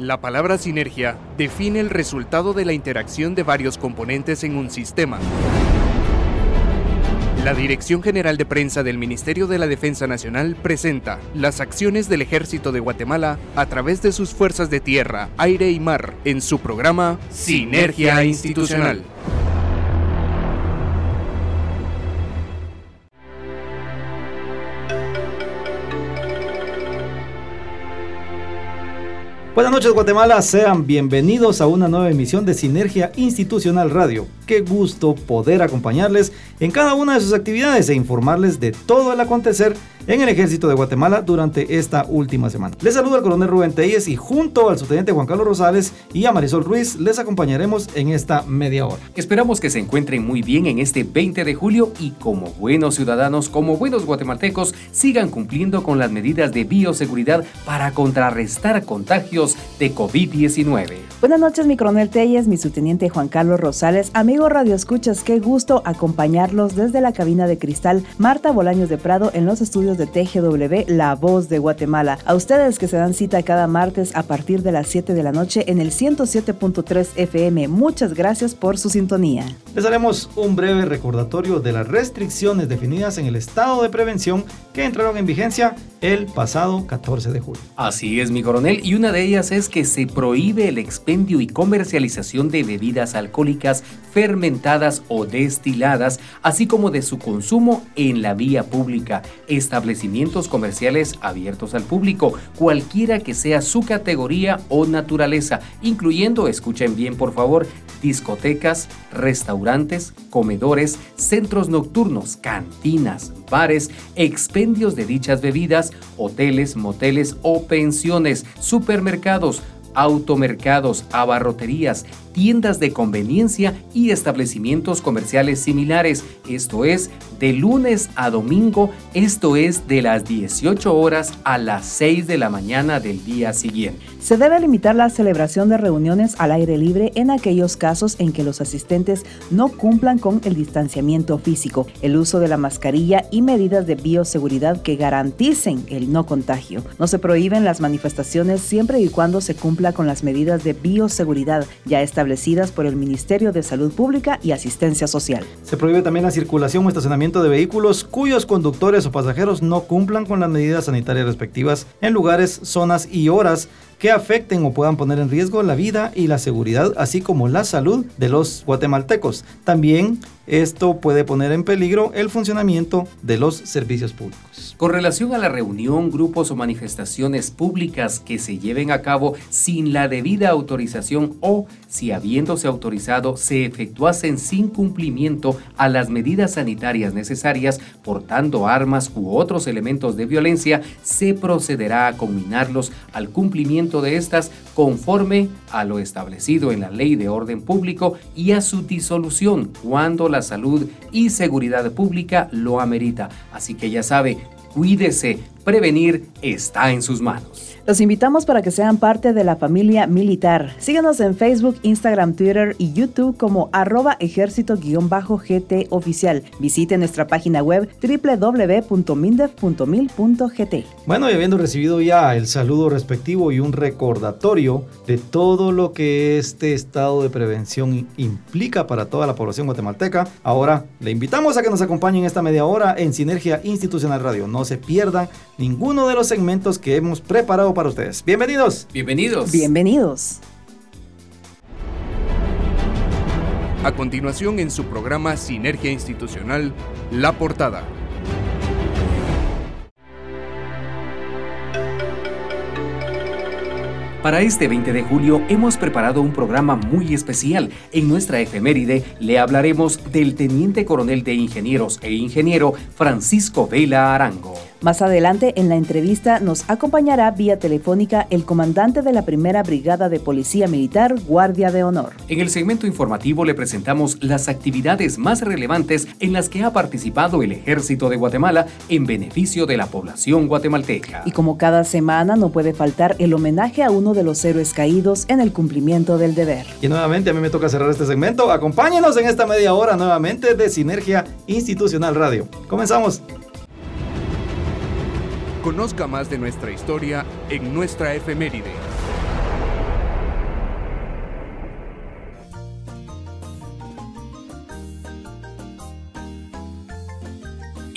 La palabra sinergia define el resultado de la interacción de varios componentes en un sistema. La Dirección General de Prensa del Ministerio de la Defensa Nacional presenta las acciones del Ejército de Guatemala a través de sus fuerzas de tierra, aire y mar en su programa Sinergia Institucional. Buenas noches Guatemala, sean bienvenidos a una nueva emisión de Sinergia Institucional Radio. Qué gusto poder acompañarles en cada una de sus actividades e informarles de todo el acontecer en el ejército de Guatemala durante esta última semana. Les saludo al coronel Rubén Telles y junto al subteniente Juan Carlos Rosales y a Marisol Ruiz les acompañaremos en esta media hora. Esperamos que se encuentren muy bien en este 20 de julio y como buenos ciudadanos, como buenos guatemaltecos, sigan cumpliendo con las medidas de bioseguridad para contrarrestar contagios de COVID-19. Buenas noches, mi coronel Telles, mi subteniente Juan Carlos Rosales, amigos Radio Escuchas, qué gusto acompañarlos desde la cabina de cristal Marta Bolaños de Prado en los estudios de TGW La Voz de Guatemala. A ustedes que se dan cita cada martes a partir de las 7 de la noche en el 107.3 FM. Muchas gracias por su sintonía. Les haremos un breve recordatorio de las restricciones definidas en el estado de prevención que entraron en vigencia el pasado 14 de julio. Así es, mi coronel, y una de ellas es que se prohíbe el expendio y comercialización de bebidas alcohólicas fermentadas o destiladas, así como de su consumo en la vía pública, establecimientos comerciales abiertos al público, cualquiera que sea su categoría o naturaleza, incluyendo, escuchen bien por favor, discotecas, restaurantes, comedores, centros nocturnos, cantinas, bares, expendios de dichas bebidas, hoteles, moteles o pensiones, supermercados, automercados, abarroterías, tiendas de conveniencia y establecimientos comerciales similares. Esto es de lunes a domingo, esto es de las 18 horas a las 6 de la mañana del día siguiente. Se debe limitar la celebración de reuniones al aire libre en aquellos casos en que los asistentes no cumplan con el distanciamiento físico, el uso de la mascarilla y medidas de bioseguridad que garanticen el no contagio. No se prohíben las manifestaciones siempre y cuando se con las medidas de bioseguridad ya establecidas por el Ministerio de Salud Pública y Asistencia Social. Se prohíbe también la circulación o estacionamiento de vehículos cuyos conductores o pasajeros no cumplan con las medidas sanitarias respectivas en lugares, zonas y horas que afecten o puedan poner en riesgo la vida y la seguridad, así como la salud de los guatemaltecos. También esto puede poner en peligro el funcionamiento de los servicios públicos. Con relación a la reunión, grupos o manifestaciones públicas que se lleven a cabo sin la debida autorización o si habiéndose autorizado se efectuasen sin cumplimiento a las medidas sanitarias necesarias, portando armas u otros elementos de violencia, se procederá a combinarlos al cumplimiento de estas conforme a lo establecido en la Ley de Orden Público y a su disolución cuando salud y seguridad pública lo amerita. Así que ya sabe, cuídese, prevenir está en sus manos. Los invitamos para que sean parte de la familia militar. Síganos en Facebook, Instagram, Twitter y YouTube como arroba ejército-gt oficial. Visite nuestra página web www.mindef.mil.gt. Bueno, y habiendo recibido ya el saludo respectivo y un recordatorio de todo lo que este estado de prevención implica para toda la población guatemalteca, ahora le invitamos a que nos acompañen esta media hora en Sinergia Institucional Radio. No se pierdan ninguno de los segmentos que hemos preparado para ustedes. Bienvenidos. Bienvenidos. Bienvenidos. A continuación en su programa Sinergia Institucional, La Portada. Para este 20 de julio hemos preparado un programa muy especial. En nuestra efeméride le hablaremos del teniente coronel de ingenieros e ingeniero Francisco Vela Arango. Más adelante en la entrevista nos acompañará vía telefónica el comandante de la primera brigada de policía militar, Guardia de Honor. En el segmento informativo le presentamos las actividades más relevantes en las que ha participado el ejército de Guatemala en beneficio de la población guatemalteca. Y como cada semana no puede faltar el homenaje a uno de los héroes caídos en el cumplimiento del deber. Y nuevamente a mí me toca cerrar este segmento. Acompáñenos en esta media hora nuevamente de Sinergia Institucional Radio. Comenzamos. Conozca más de nuestra historia en nuestra efeméride.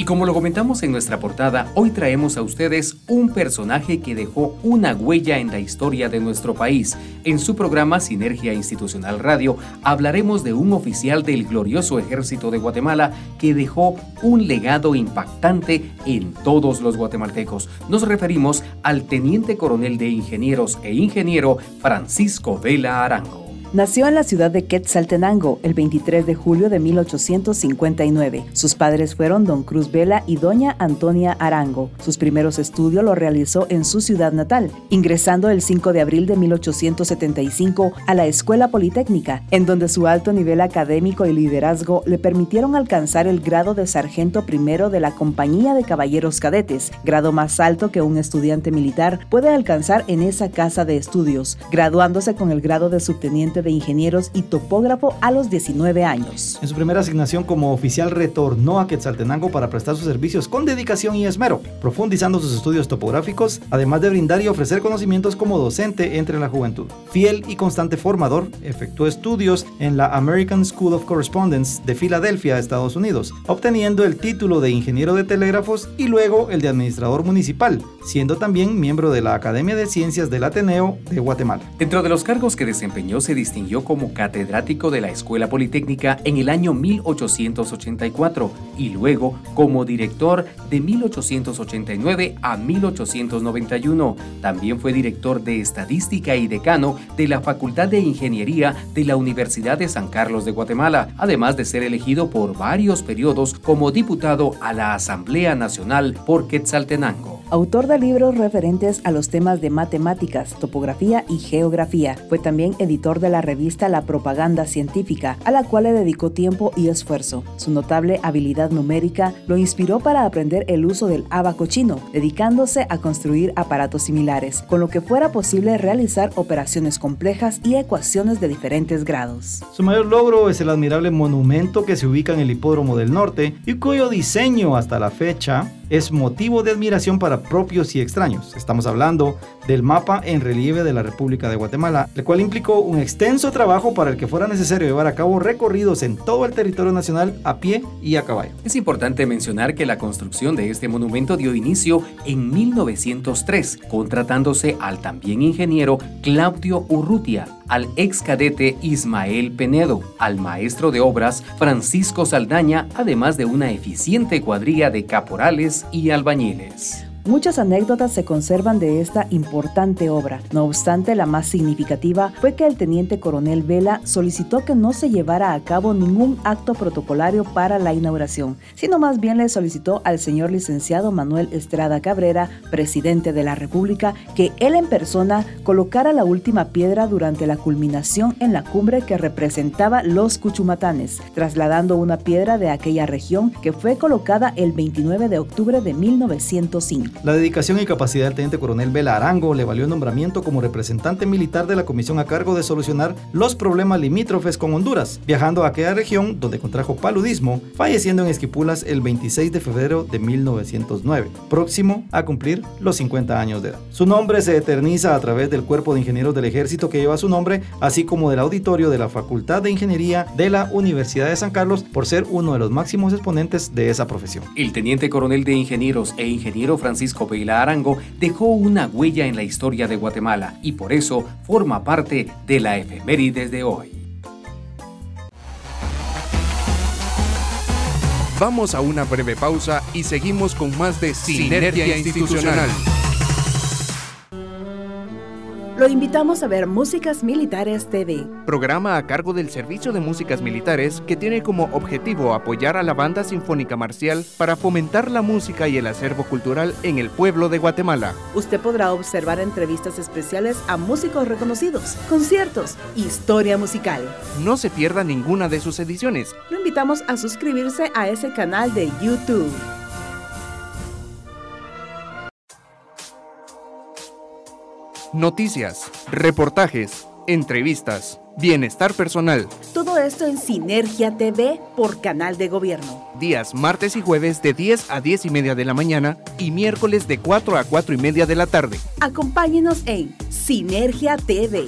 Y como lo comentamos en nuestra portada, hoy traemos a ustedes un personaje que dejó una huella en la historia de nuestro país. En su programa Sinergia Institucional Radio hablaremos de un oficial del glorioso ejército de Guatemala que dejó un legado impactante en todos los guatemaltecos. Nos referimos al teniente coronel de ingenieros e ingeniero Francisco Vela Arango. Nació en la ciudad de Quetzaltenango el 23 de julio de 1859. Sus padres fueron don Cruz Vela y doña Antonia Arango. Sus primeros estudios los realizó en su ciudad natal, ingresando el 5 de abril de 1875 a la Escuela Politécnica, en donde su alto nivel académico y liderazgo le permitieron alcanzar el grado de sargento primero de la Compañía de Caballeros Cadetes, grado más alto que un estudiante militar puede alcanzar en esa casa de estudios, graduándose con el grado de subteniente de ingenieros y topógrafo a los 19 años. En su primera asignación como oficial retornó a Quetzaltenango para prestar sus servicios con dedicación y esmero, profundizando sus estudios topográficos, además de brindar y ofrecer conocimientos como docente entre la juventud. Fiel y constante formador, efectuó estudios en la American School of Correspondence de Filadelfia, Estados Unidos, obteniendo el título de ingeniero de telégrafos y luego el de administrador municipal, siendo también miembro de la Academia de Ciencias del Ateneo de Guatemala. Dentro de los cargos que desempeñó se distinguió como catedrático de la Escuela Politécnica en el año 1884 y luego como director de 1889 a 1891. También fue director de Estadística y decano de la Facultad de Ingeniería de la Universidad de San Carlos de Guatemala, además de ser elegido por varios periodos como diputado a la Asamblea Nacional por Quetzaltenango. Autor de libros referentes a los temas de matemáticas, topografía y geografía. Fue también editor de la revista La Propaganda Científica, a la cual le dedicó tiempo y esfuerzo. Su notable habilidad numérica lo inspiró para aprender el uso del abaco chino, dedicándose a construir aparatos similares, con lo que fuera posible realizar operaciones complejas y ecuaciones de diferentes grados. Su mayor logro es el admirable monumento que se ubica en el Hipódromo del Norte y cuyo diseño hasta la fecha es motivo de admiración para propios y extraños. Estamos hablando del mapa en relieve de la República de Guatemala, el cual implicó un extenso trabajo para el que fuera necesario llevar a cabo recorridos en todo el territorio nacional a pie y a caballo. Es importante mencionar que la construcción de este monumento dio inicio en 1903, contratándose al también ingeniero Claudio Urrutia, al ex cadete Ismael Penedo, al maestro de obras Francisco Saldaña, además de una eficiente cuadrilla de caporales y albañiles. Muchas anécdotas se conservan de esta importante obra. No obstante, la más significativa fue que el teniente coronel Vela solicitó que no se llevara a cabo ningún acto protocolario para la inauguración, sino más bien le solicitó al señor licenciado Manuel Estrada Cabrera, presidente de la República, que él en persona colocara la última piedra durante la culminación en la cumbre que representaba los Cuchumatanes, trasladando una piedra de aquella región que fue colocada el 29 de octubre de 1905. La dedicación y capacidad del teniente coronel Vela Arango le valió el nombramiento como representante militar de la comisión a cargo de solucionar los problemas limítrofes con Honduras, viajando a aquella región donde contrajo paludismo, falleciendo en Esquipulas el 26 de febrero de 1909, próximo a cumplir los 50 años de edad. Su nombre se eterniza a través del cuerpo de ingenieros del ejército que lleva su nombre, así como del auditorio de la Facultad de Ingeniería de la Universidad de San Carlos por ser uno de los máximos exponentes de esa profesión. El teniente coronel de ingenieros e ingeniero Francisco Francisco Arango dejó una huella en la historia de Guatemala y por eso forma parte de la efemérides de hoy. Vamos a una breve pausa y seguimos con más de Sinergia, Institucional. Lo invitamos a ver Músicas Militares TV. Programa a cargo del Servicio de Músicas Militares que tiene como objetivo apoyar a la Banda Sinfónica Marcial para fomentar la música y el acervo cultural en el pueblo de Guatemala. Usted podrá observar entrevistas especiales a músicos reconocidos, conciertos, historia musical. No se pierda ninguna de sus ediciones. Lo invitamos a suscribirse a ese canal de YouTube. Noticias, reportajes, entrevistas, bienestar personal. Todo esto en Sinergia TV por Canal de Gobierno. Días martes y jueves de 10 a 10 y media de la mañana y miércoles de 4 a 4 y media de la tarde. Acompáñenos en Sinergia TV.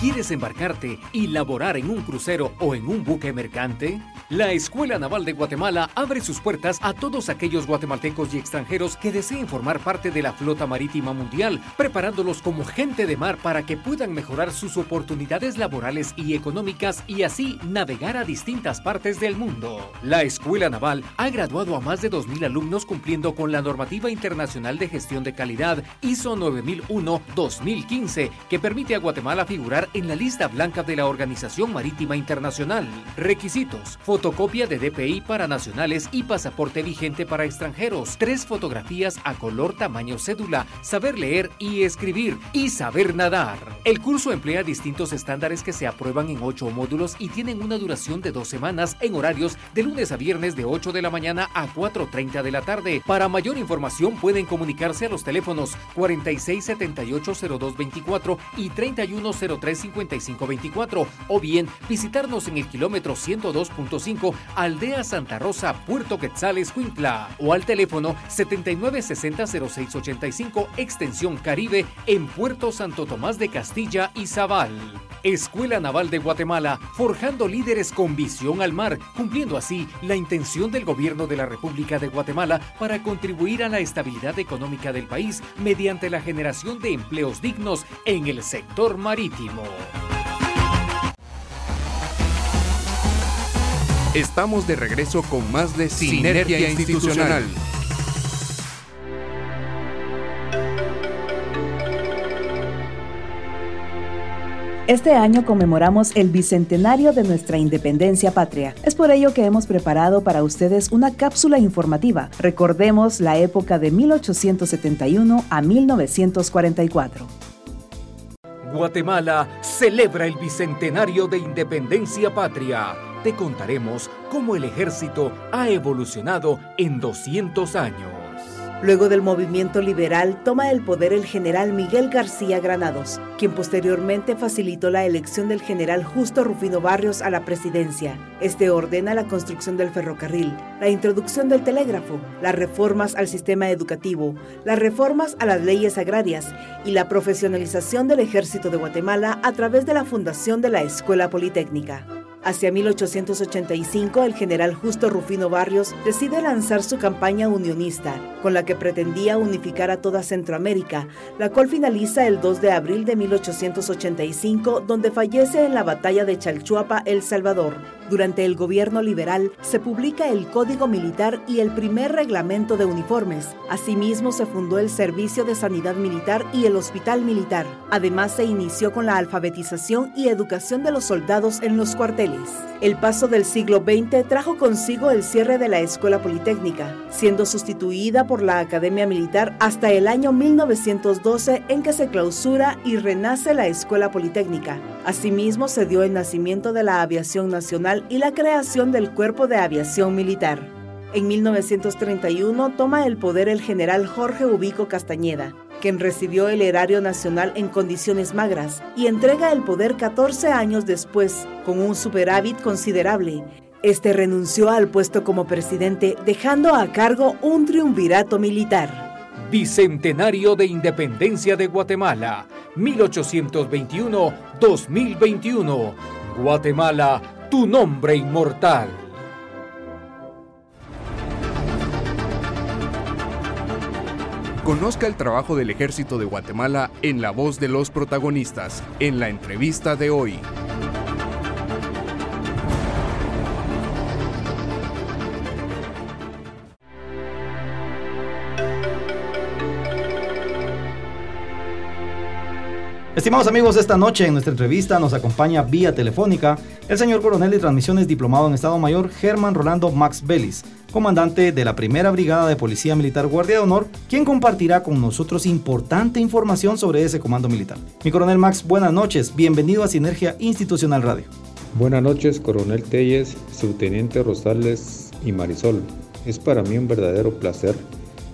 ¿Quieres embarcarte y laborar en un crucero o en un buque mercante? La Escuela Naval de Guatemala abre sus puertas a todos aquellos guatemaltecos y extranjeros que deseen formar parte de la flota marítima mundial, preparándolos como gente de mar para que puedan mejorar sus oportunidades laborales y económicas y así navegar a distintas partes del mundo. La Escuela Naval ha graduado a más de 2.000 alumnos cumpliendo con la normativa internacional de gestión de calidad ISO 9001-2015, que permite a Guatemala figurar en la lista blanca de la Organización Marítima Internacional. Requisitos fotocopia de DPI para nacionales y pasaporte vigente para extranjeros, tres fotografías a color tamaño cédula, saber leer y escribir y saber nadar. El curso emplea distintos estándares que se aprueban en ocho módulos y tienen una duración de dos semanas en horarios de lunes a viernes de 8 de la mañana a 4.30 de la tarde. Para mayor información pueden comunicarse a los teléfonos 46780224 y 31035524 o bien visitarnos en el kilómetro 102.5 Aldea Santa Rosa, Puerto Quetzales, Cuintla, o al teléfono 7960-0685, extensión Caribe, en Puerto Santo Tomás de Castilla y Zabal. Escuela Naval de Guatemala, forjando líderes con visión al mar, cumpliendo así la intención del gobierno de la República de Guatemala para contribuir a la estabilidad económica del país mediante la generación de empleos dignos en el sector marítimo. Estamos de regreso con más de Sinergia, Institucional. Este año conmemoramos el bicentenario de nuestra independencia patria. Es por ello que hemos preparado para ustedes una cápsula informativa. Recordemos la época de 1871 a 1944. Guatemala celebra el bicentenario de independencia patria te contaremos cómo el ejército ha evolucionado en 200 años. Luego del movimiento liberal toma el poder el general Miguel García Granados, quien posteriormente facilitó la elección del general Justo Rufino Barrios a la presidencia. Este ordena la construcción del ferrocarril, la introducción del telégrafo, las reformas al sistema educativo, las reformas a las leyes agrarias y la profesionalización del ejército de Guatemala a través de la fundación de la Escuela Politécnica. Hacia 1885, el general Justo Rufino Barrios decide lanzar su campaña unionista, con la que pretendía unificar a toda Centroamérica, la cual finaliza el 2 de abril de 1885, donde fallece en la batalla de Chalchuapa, El Salvador. Durante el gobierno liberal se publica el Código Militar y el primer reglamento de uniformes. Asimismo se fundó el Servicio de Sanidad Militar y el Hospital Militar. Además se inició con la alfabetización y educación de los soldados en los cuarteles. El paso del siglo XX trajo consigo el cierre de la Escuela Politécnica, siendo sustituida por la Academia Militar hasta el año 1912 en que se clausura y renace la Escuela Politécnica. Asimismo se dio el nacimiento de la aviación nacional y la creación del Cuerpo de Aviación Militar. En 1931 toma el poder el general Jorge Ubico Castañeda, quien recibió el erario nacional en condiciones magras y entrega el poder 14 años después, con un superávit considerable. Este renunció al puesto como presidente, dejando a cargo un triunvirato militar. Bicentenario de Independencia de Guatemala, 1821-2021. Guatemala, tu nombre inmortal. Conozca el trabajo del ejército de Guatemala en la voz de los protagonistas, en la entrevista de hoy. Estimados amigos, esta noche en nuestra entrevista nos acompaña vía telefónica el señor coronel de transmisiones diplomado en Estado Mayor Germán Rolando Max Vélez, comandante de la Primera Brigada de Policía Militar Guardia de Honor, quien compartirá con nosotros importante información sobre ese comando militar. Mi coronel Max, buenas noches, bienvenido a Sinergia Institucional Radio. Buenas noches, coronel Telles, subteniente Rosales y Marisol. Es para mí un verdadero placer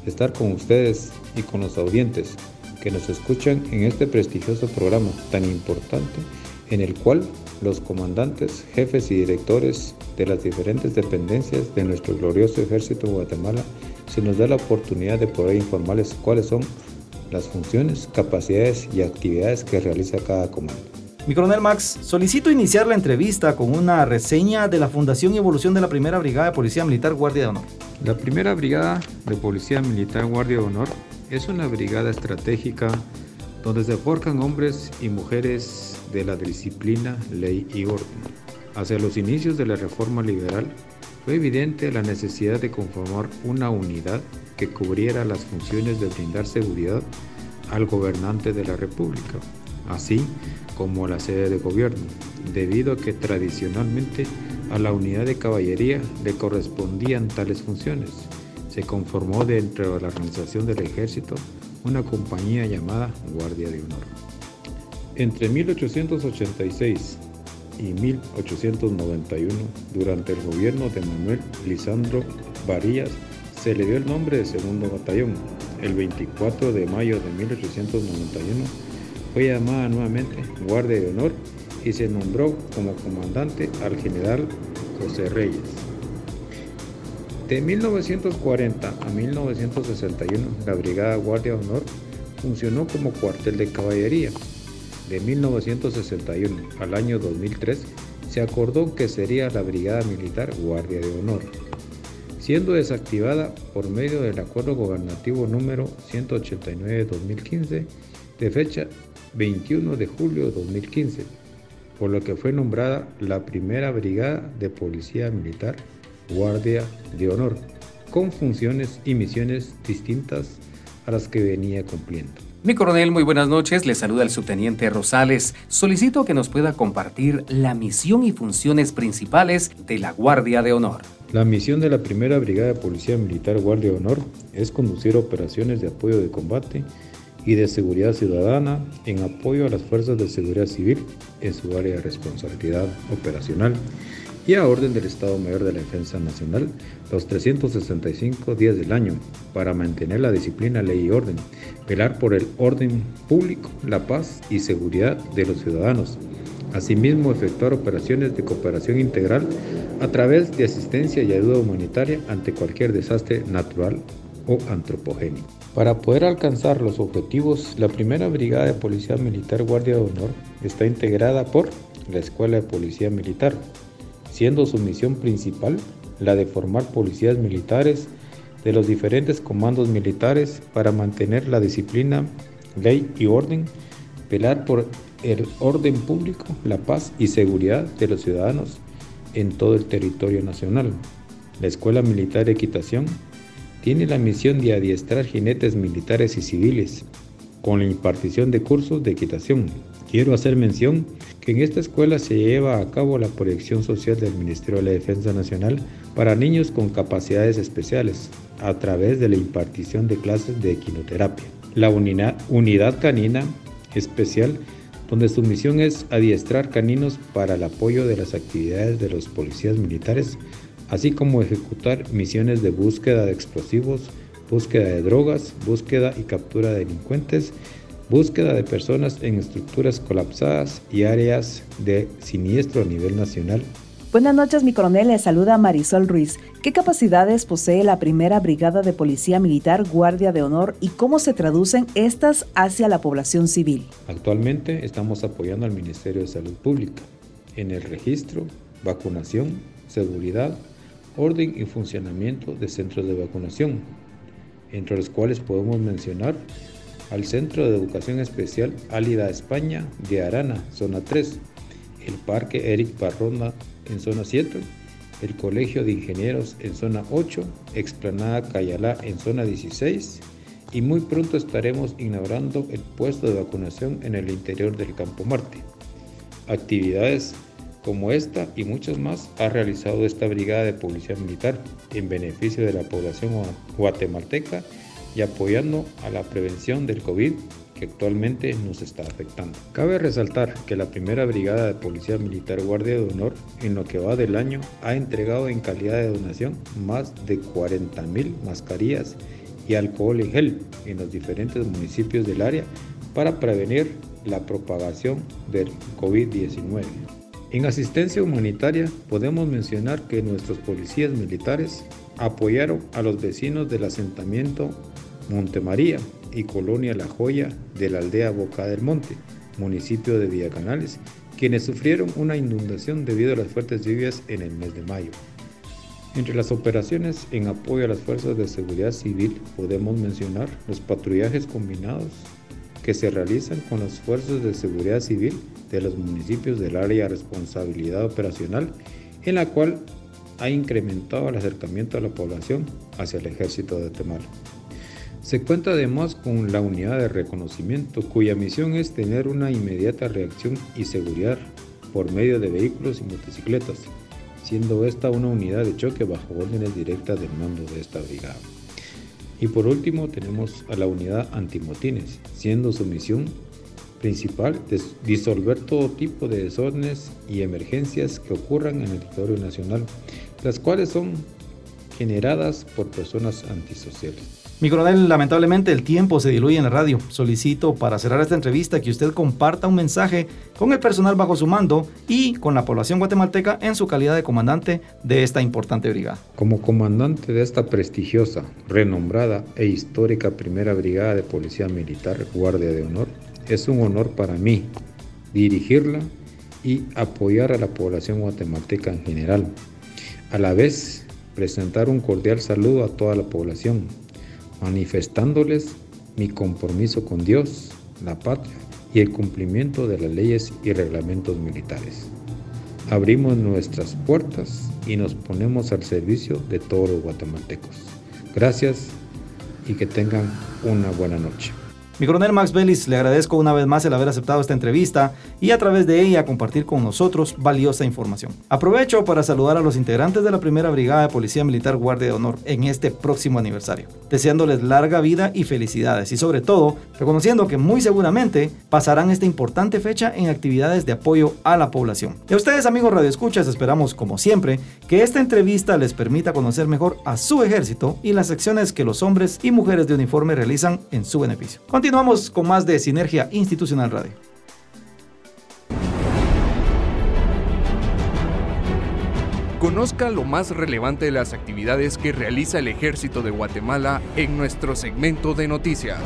estar con ustedes y con los audientes que nos escuchan en este prestigioso programa tan importante en el cual los comandantes, jefes y directores de las diferentes dependencias de nuestro glorioso ejército de Guatemala se nos da la oportunidad de poder informarles cuáles son las funciones, capacidades y actividades que realiza cada comando. Mi coronel Max, solicito iniciar la entrevista con una reseña de la fundación y evolución de la primera brigada de Policía Militar Guardia de Honor. La primera brigada de Policía Militar Guardia de Honor es una brigada estratégica donde se forjan hombres y mujeres de la disciplina, ley y orden. Hacia los inicios de la reforma liberal, fue evidente la necesidad de conformar una unidad que cubriera las funciones de brindar seguridad al gobernante de la República, así como la sede de gobierno, debido a que tradicionalmente a la unidad de caballería le correspondían tales funciones. Se conformó dentro de la organización del ejército una compañía llamada Guardia de Honor. Entre 1886 y 1891, durante el gobierno de Manuel Lisandro Varillas, se le dio el nombre de Segundo Batallón. El 24 de mayo de 1891 fue llamada nuevamente Guardia de Honor y se nombró como comandante al general José Reyes. De 1940 a 1961, la Brigada Guardia de Honor funcionó como cuartel de caballería. De 1961 al año 2003, se acordó que sería la Brigada Militar Guardia de Honor, siendo desactivada por medio del Acuerdo Gobernativo número 189-2015 de fecha 21 de julio de 2015, por lo que fue nombrada la primera brigada de policía militar Guardia de Honor, con funciones y misiones distintas a las que venía cumpliendo. Mi coronel, muy buenas noches. Le saluda el subteniente Rosales. Solicito que nos pueda compartir la misión y funciones principales de la Guardia de Honor. La misión de la primera brigada de policía militar Guardia de Honor es conducir operaciones de apoyo de combate y de seguridad ciudadana en apoyo a las fuerzas de seguridad civil en su área de responsabilidad operacional y a orden del Estado Mayor de la Defensa Nacional los 365 días del año para mantener la disciplina, ley y orden, velar por el orden público, la paz y seguridad de los ciudadanos. Asimismo, efectuar operaciones de cooperación integral a través de asistencia y ayuda humanitaria ante cualquier desastre natural o antropogénico. Para poder alcanzar los objetivos, la primera brigada de Policía Militar Guardia de Honor está integrada por la Escuela de Policía Militar, siendo su misión principal la de formar policías militares de los diferentes comandos militares para mantener la disciplina, ley y orden, velar por el orden público, la paz y seguridad de los ciudadanos en todo el territorio nacional. La Escuela Militar de Equitación tiene la misión de adiestrar jinetes militares y civiles con la impartición de cursos de equitación. Quiero hacer mención que en esta escuela se lleva a cabo la proyección social del Ministerio de la Defensa Nacional para niños con capacidades especiales a través de la impartición de clases de equinoterapia. La unidad, unidad canina especial donde su misión es adiestrar caninos para el apoyo de las actividades de los policías militares así como ejecutar misiones de búsqueda de explosivos, búsqueda de drogas, búsqueda y captura de delincuentes, búsqueda de personas en estructuras colapsadas y áreas de siniestro a nivel nacional. Buenas noches, mi coronel. Le saluda Marisol Ruiz. ¿Qué capacidades posee la primera brigada de policía militar Guardia de Honor y cómo se traducen estas hacia la población civil? Actualmente estamos apoyando al Ministerio de Salud Pública en el registro, vacunación, seguridad, orden y funcionamiento de centros de vacunación, entre los cuales podemos mencionar al Centro de Educación Especial Álida España de Arana, zona 3, el Parque Eric Barronda en zona 7, el Colegio de Ingenieros en zona 8, Explanada Cayalá en zona 16 y muy pronto estaremos inaugurando el puesto de vacunación en el interior del Campo Marte. Actividades como esta y muchas más ha realizado esta brigada de policía militar en beneficio de la población guatemalteca y apoyando a la prevención del COVID que actualmente nos está afectando. Cabe resaltar que la primera brigada de policía militar Guardia de Honor en lo que va del año ha entregado en calidad de donación más de 40 mil mascarillas y alcohol en gel en los diferentes municipios del área para prevenir la propagación del COVID-19. En asistencia humanitaria podemos mencionar que nuestros policías militares apoyaron a los vecinos del asentamiento Montemaría y Colonia La Joya de la aldea Boca del Monte, municipio de Villacanales, quienes sufrieron una inundación debido a las fuertes lluvias en el mes de mayo. Entre las operaciones en apoyo a las fuerzas de seguridad civil podemos mencionar los patrullajes combinados que se realizan con las fuerzas de seguridad civil de los municipios del área de responsabilidad operacional, en la cual ha incrementado el acercamiento a la población hacia el ejército de Guatemala. Se cuenta además con la unidad de reconocimiento, cuya misión es tener una inmediata reacción y seguridad por medio de vehículos y motocicletas, siendo esta una unidad de choque bajo órdenes directas del mando de esta brigada. Y por último tenemos a la unidad antimotines, siendo su misión principal disolver todo tipo de desórdenes y emergencias que ocurran en el territorio nacional, las cuales son generadas por personas antisociales. Mi coronel, lamentablemente el tiempo se diluye en la radio. Solicito para cerrar esta entrevista que usted comparta un mensaje con el personal bajo su mando y con la población guatemalteca en su calidad de comandante de esta importante brigada. Como comandante de esta prestigiosa, renombrada e histórica Primera Brigada de Policía Militar Guardia de Honor, es un honor para mí dirigirla y apoyar a la población guatemalteca en general. A la vez, presentar un cordial saludo a toda la población manifestándoles mi compromiso con Dios, la patria y el cumplimiento de las leyes y reglamentos militares. Abrimos nuestras puertas y nos ponemos al servicio de todos los guatemaltecos. Gracias y que tengan una buena noche. Mi coronel Max Bellis, le agradezco una vez más el haber aceptado esta entrevista y a través de ella compartir con nosotros valiosa información. Aprovecho para saludar a los integrantes de la primera brigada de Policía Militar Guardia de Honor en este próximo aniversario, deseándoles larga vida y felicidades y sobre todo reconociendo que muy seguramente pasarán esta importante fecha en actividades de apoyo a la población. Y a ustedes amigos radioescuchas esperamos como siempre que esta entrevista les permita conocer mejor a su ejército y las acciones que los hombres y mujeres de uniforme realizan en su beneficio. Continuamos con más de Sinergia Institucional Radio. Conozca lo más relevante de las actividades que realiza el Ejército de Guatemala en nuestro segmento de noticias.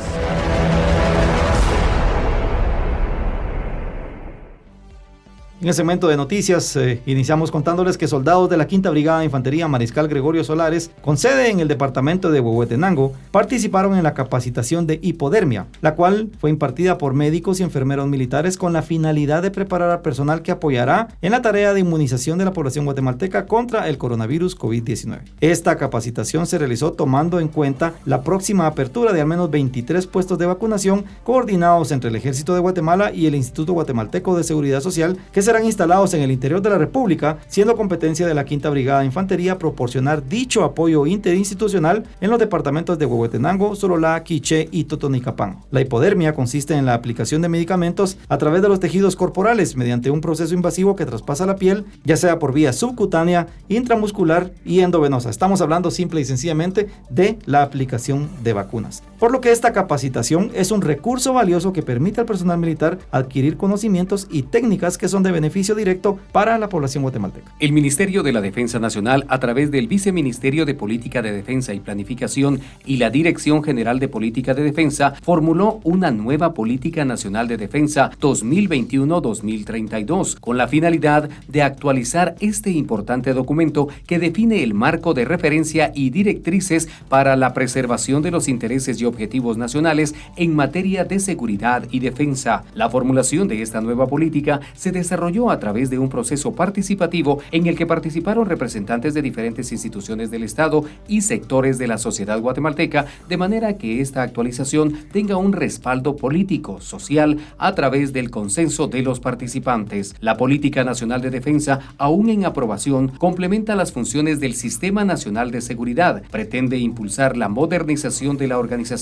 En el segmento de noticias eh, iniciamos contándoles que soldados de la Quinta Brigada de Infantería Mariscal Gregorio Solares, con sede en el departamento de Huehuetenango, participaron en la capacitación de hipodermia, la cual fue impartida por médicos y enfermeros militares con la finalidad de preparar al personal que apoyará en la tarea de inmunización de la población guatemalteca contra el coronavirus COVID-19. Esta capacitación se realizó tomando en cuenta la próxima apertura de al menos 23 puestos de vacunación coordinados entre el Ejército de Guatemala y el Instituto Guatemalteco de Seguridad Social que se serán instalados en el interior de la República, siendo competencia de la Quinta Brigada de Infantería proporcionar dicho apoyo interinstitucional en los departamentos de Huehuetenango, Sololá, Quiché y Totonicapán. La hipodermia consiste en la aplicación de medicamentos a través de los tejidos corporales mediante un proceso invasivo que traspasa la piel, ya sea por vía subcutánea, intramuscular y endovenosa. Estamos hablando simple y sencillamente de la aplicación de vacunas. Por lo que esta capacitación es un recurso valioso que permite al personal militar adquirir conocimientos y técnicas que son de beneficio directo para la población guatemalteca. El Ministerio de la Defensa Nacional, a través del Viceministerio de Política de Defensa y Planificación y la Dirección General de Política de Defensa, formuló una nueva Política Nacional de Defensa 2021-2032, con la finalidad de actualizar este importante documento que define el marco de referencia y directrices para la preservación de los intereses y objetivos nacionales en materia de seguridad y defensa. La formulación de esta nueva política se desarrolló a través de un proceso participativo en el que participaron representantes de diferentes instituciones del Estado y sectores de la sociedad guatemalteca, de manera que esta actualización tenga un respaldo político, social, a través del consenso de los participantes. La Política Nacional de Defensa, aún en aprobación, complementa las funciones del Sistema Nacional de Seguridad, pretende impulsar la modernización de la organización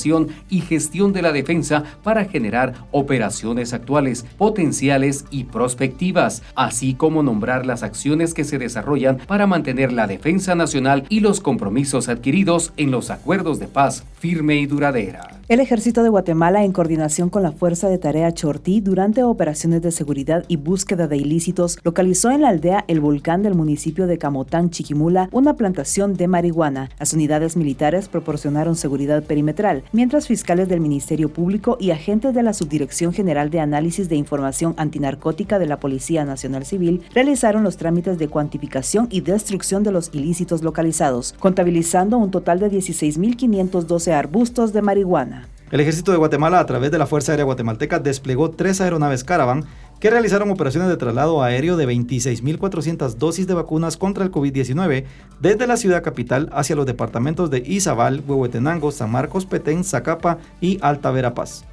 y gestión de la defensa para generar operaciones actuales, potenciales y prospectivas así como nombrar las acciones que se desarrollan para mantener la defensa nacional y los compromisos adquiridos en los acuerdos de paz firme y duradera. El ejército de Guatemala, en coordinación con la Fuerza de Tarea Chortí, durante operaciones de seguridad y búsqueda de ilícitos, localizó en la aldea El Volcán del municipio de Camotán, Chiquimula, una plantación de marihuana. Las unidades militares proporcionaron seguridad perimetral, mientras fiscales del Ministerio Público y agentes de la Subdirección General de Análisis de Información Antinarcótica de la Policía Nacional Civil realizaron los trámites de cuantificación y destrucción de los ilícitos localizados, contabilizando un total de 16.512 arbustos de marihuana. El ejército de Guatemala, a través de la Fuerza Aérea Guatemalteca, desplegó tres aeronaves Caravan que realizaron operaciones de traslado aéreo de 26.400 dosis de vacunas contra el COVID-19 desde la ciudad capital hacia los departamentos de Izabal, Huehuetenango, San Marcos, Petén, Zacapa y Alta Verapaz.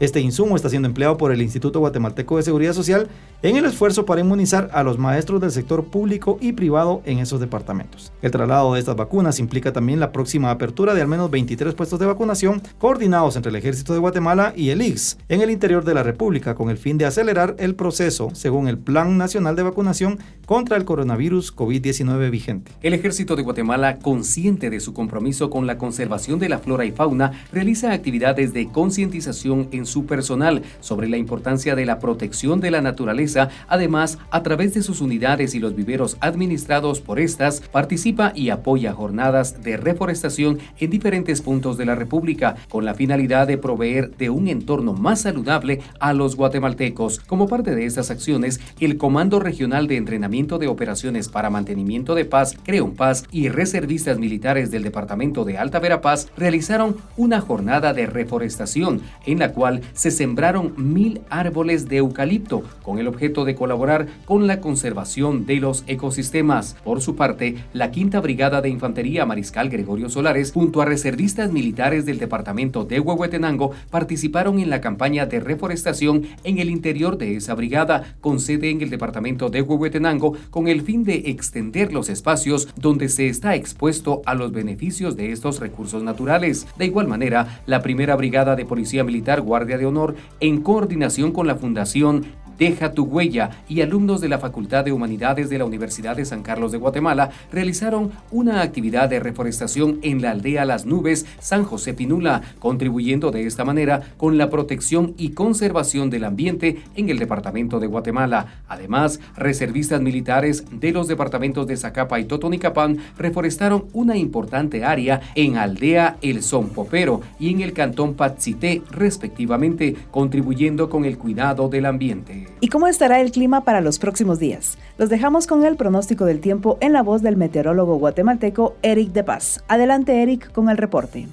Este insumo está siendo empleado por el Instituto Guatemalteco de Seguridad Social en el esfuerzo para inmunizar a los maestros del sector público y privado en esos departamentos. El traslado de estas vacunas implica también la próxima apertura de al menos 23 puestos de vacunación coordinados entre el Ejército de Guatemala y el IX en el interior de la República con el fin de acelerar el proceso según el Plan Nacional de Vacunación contra el coronavirus COVID-19 vigente. El Ejército de Guatemala, consciente de su compromiso con la conservación de la flora y fauna, realiza actividades de concientización en su personal sobre la importancia de la protección de la naturaleza Además, a través de sus unidades y los viveros administrados por estas, participa y apoya jornadas de reforestación en diferentes puntos de la República, con la finalidad de proveer de un entorno más saludable a los guatemaltecos. Como parte de estas acciones, el Comando Regional de Entrenamiento de Operaciones para Mantenimiento de Paz, Creon Paz y reservistas militares del Departamento de Alta Verapaz realizaron una jornada de reforestación en la cual se sembraron mil árboles de eucalipto con el objetivo de colaborar con la conservación de los ecosistemas. Por su parte, la Quinta Brigada de Infantería Mariscal Gregorio Solares, junto a reservistas militares del departamento de Huehuetenango, participaron en la campaña de reforestación en el interior de esa brigada, con sede en el departamento de Huehuetenango, con el fin de extender los espacios donde se está expuesto a los beneficios de estos recursos naturales. De igual manera, la primera brigada de Policía Militar Guardia de Honor, en coordinación con la Fundación Deja tu huella y alumnos de la Facultad de Humanidades de la Universidad de San Carlos de Guatemala realizaron una actividad de reforestación en la aldea Las Nubes, San José Pinula, contribuyendo de esta manera con la protección y conservación del ambiente en el departamento de Guatemala. Además, reservistas militares de los departamentos de Zacapa y Totonicapán reforestaron una importante área en aldea El Popero y en el cantón Patzité, respectivamente, contribuyendo con el cuidado del ambiente. ¿Y cómo estará el clima para los próximos días? Los dejamos con el pronóstico del tiempo en la voz del meteorólogo guatemalteco Eric de Paz. Adelante Eric con el reporte.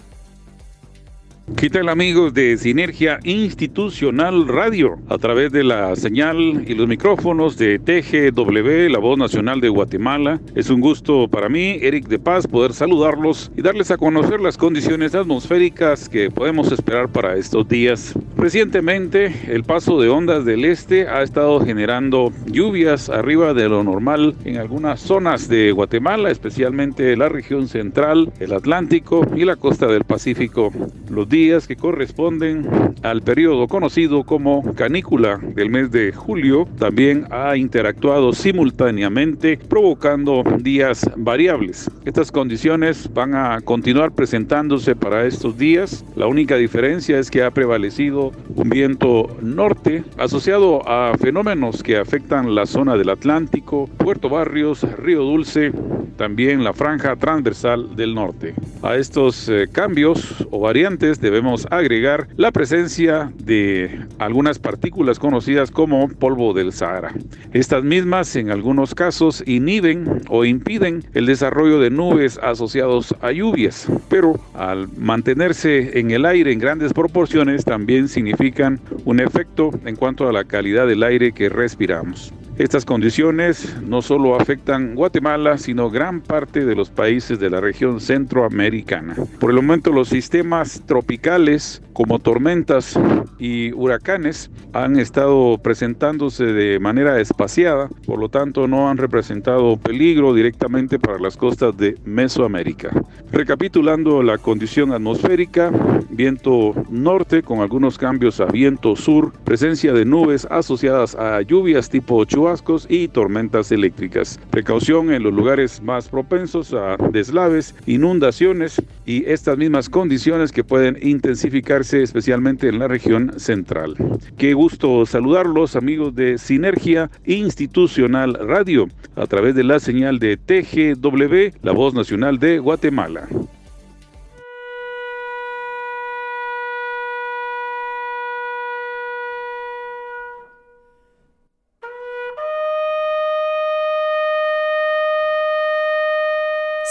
¿Qué tal amigos de Sinergia Institucional Radio? A través de la señal y los micrófonos de TGW, la voz nacional de Guatemala. Es un gusto para mí, Eric de Paz, poder saludarlos y darles a conocer las condiciones atmosféricas que podemos esperar para estos días. Recientemente, el paso de ondas del este ha estado generando lluvias arriba de lo normal en algunas zonas de Guatemala, especialmente la región central, el Atlántico y la costa del Pacífico. Los días que corresponden al periodo conocido como canícula del mes de julio también ha interactuado simultáneamente provocando días variables. Estas condiciones van a continuar presentándose para estos días. La única diferencia es que ha prevalecido un viento norte asociado a fenómenos que afectan la zona del Atlántico, Puerto Barrios, Río Dulce, también la franja transversal del norte. A estos eh, cambios o variantes debemos agregar la presencia de algunas partículas conocidas como polvo del Sahara. Estas mismas en algunos casos inhiben o impiden el desarrollo de nubes asociados a lluvias, pero al mantenerse en el aire en grandes proporciones también significan un efecto en cuanto a la calidad del aire que respiramos. Estas condiciones no solo afectan Guatemala, sino gran parte de los países de la región centroamericana. Por el momento los sistemas tropicales como tormentas y huracanes han estado presentándose de manera espaciada, por lo tanto no han representado peligro directamente para las costas de Mesoamérica. Recapitulando la condición atmosférica, viento norte con algunos cambios a viento sur, presencia de nubes asociadas a lluvias tipo Chua chubascos y tormentas eléctricas. Precaución en los lugares más propensos a deslaves, inundaciones y estas mismas condiciones que pueden intensificarse especialmente en la región central. Qué gusto saludarlos amigos de Sinergia Institucional Radio a través de la señal de TGW, la voz nacional de Guatemala.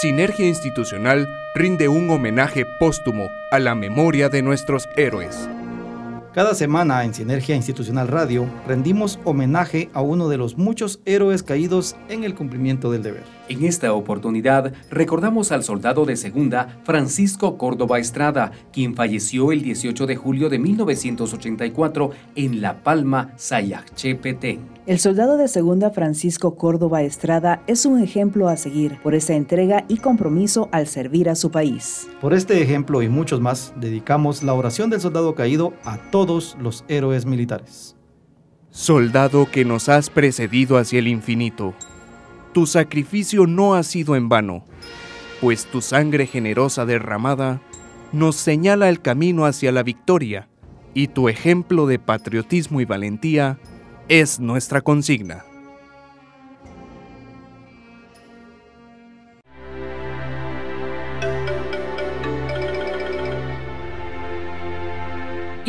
Sinergia Institucional rinde un homenaje póstumo a la memoria de nuestros héroes. Cada semana en Sinergia Institucional Radio rendimos homenaje a uno de los muchos héroes caídos en el cumplimiento del deber. En esta oportunidad recordamos al soldado de segunda Francisco Córdoba Estrada, quien falleció el 18 de julio de 1984 en La Palma, Sayachepetén. El soldado de segunda Francisco Córdoba Estrada es un ejemplo a seguir por esa entrega y compromiso al servir a su país. Por este ejemplo y muchos más, dedicamos la oración del soldado caído a todos los héroes militares. Soldado que nos has precedido hacia el infinito, tu sacrificio no ha sido en vano, pues tu sangre generosa derramada nos señala el camino hacia la victoria y tu ejemplo de patriotismo y valentía es nuestra consigna.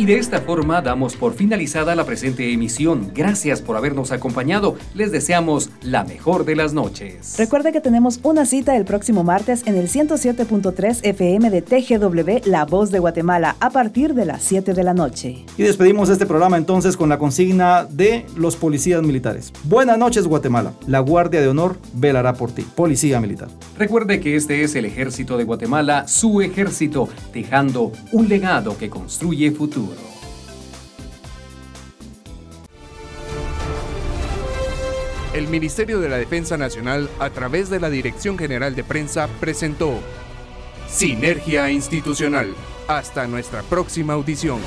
Y de esta forma damos por finalizada la presente emisión. Gracias por habernos acompañado. Les deseamos la mejor de las noches. Recuerde que tenemos una cita el próximo martes en el 107.3 FM de TGW La Voz de Guatemala a partir de las 7 de la noche. Y despedimos este programa entonces con la consigna de los policías militares. Buenas noches Guatemala. La Guardia de Honor velará por ti. Policía Militar. Recuerde que este es el ejército de Guatemala, su ejército, dejando un legado que construye futuro. El Ministerio de la Defensa Nacional, a través de la Dirección General de Prensa, presentó Sinergia Institucional. Hasta nuestra próxima audición.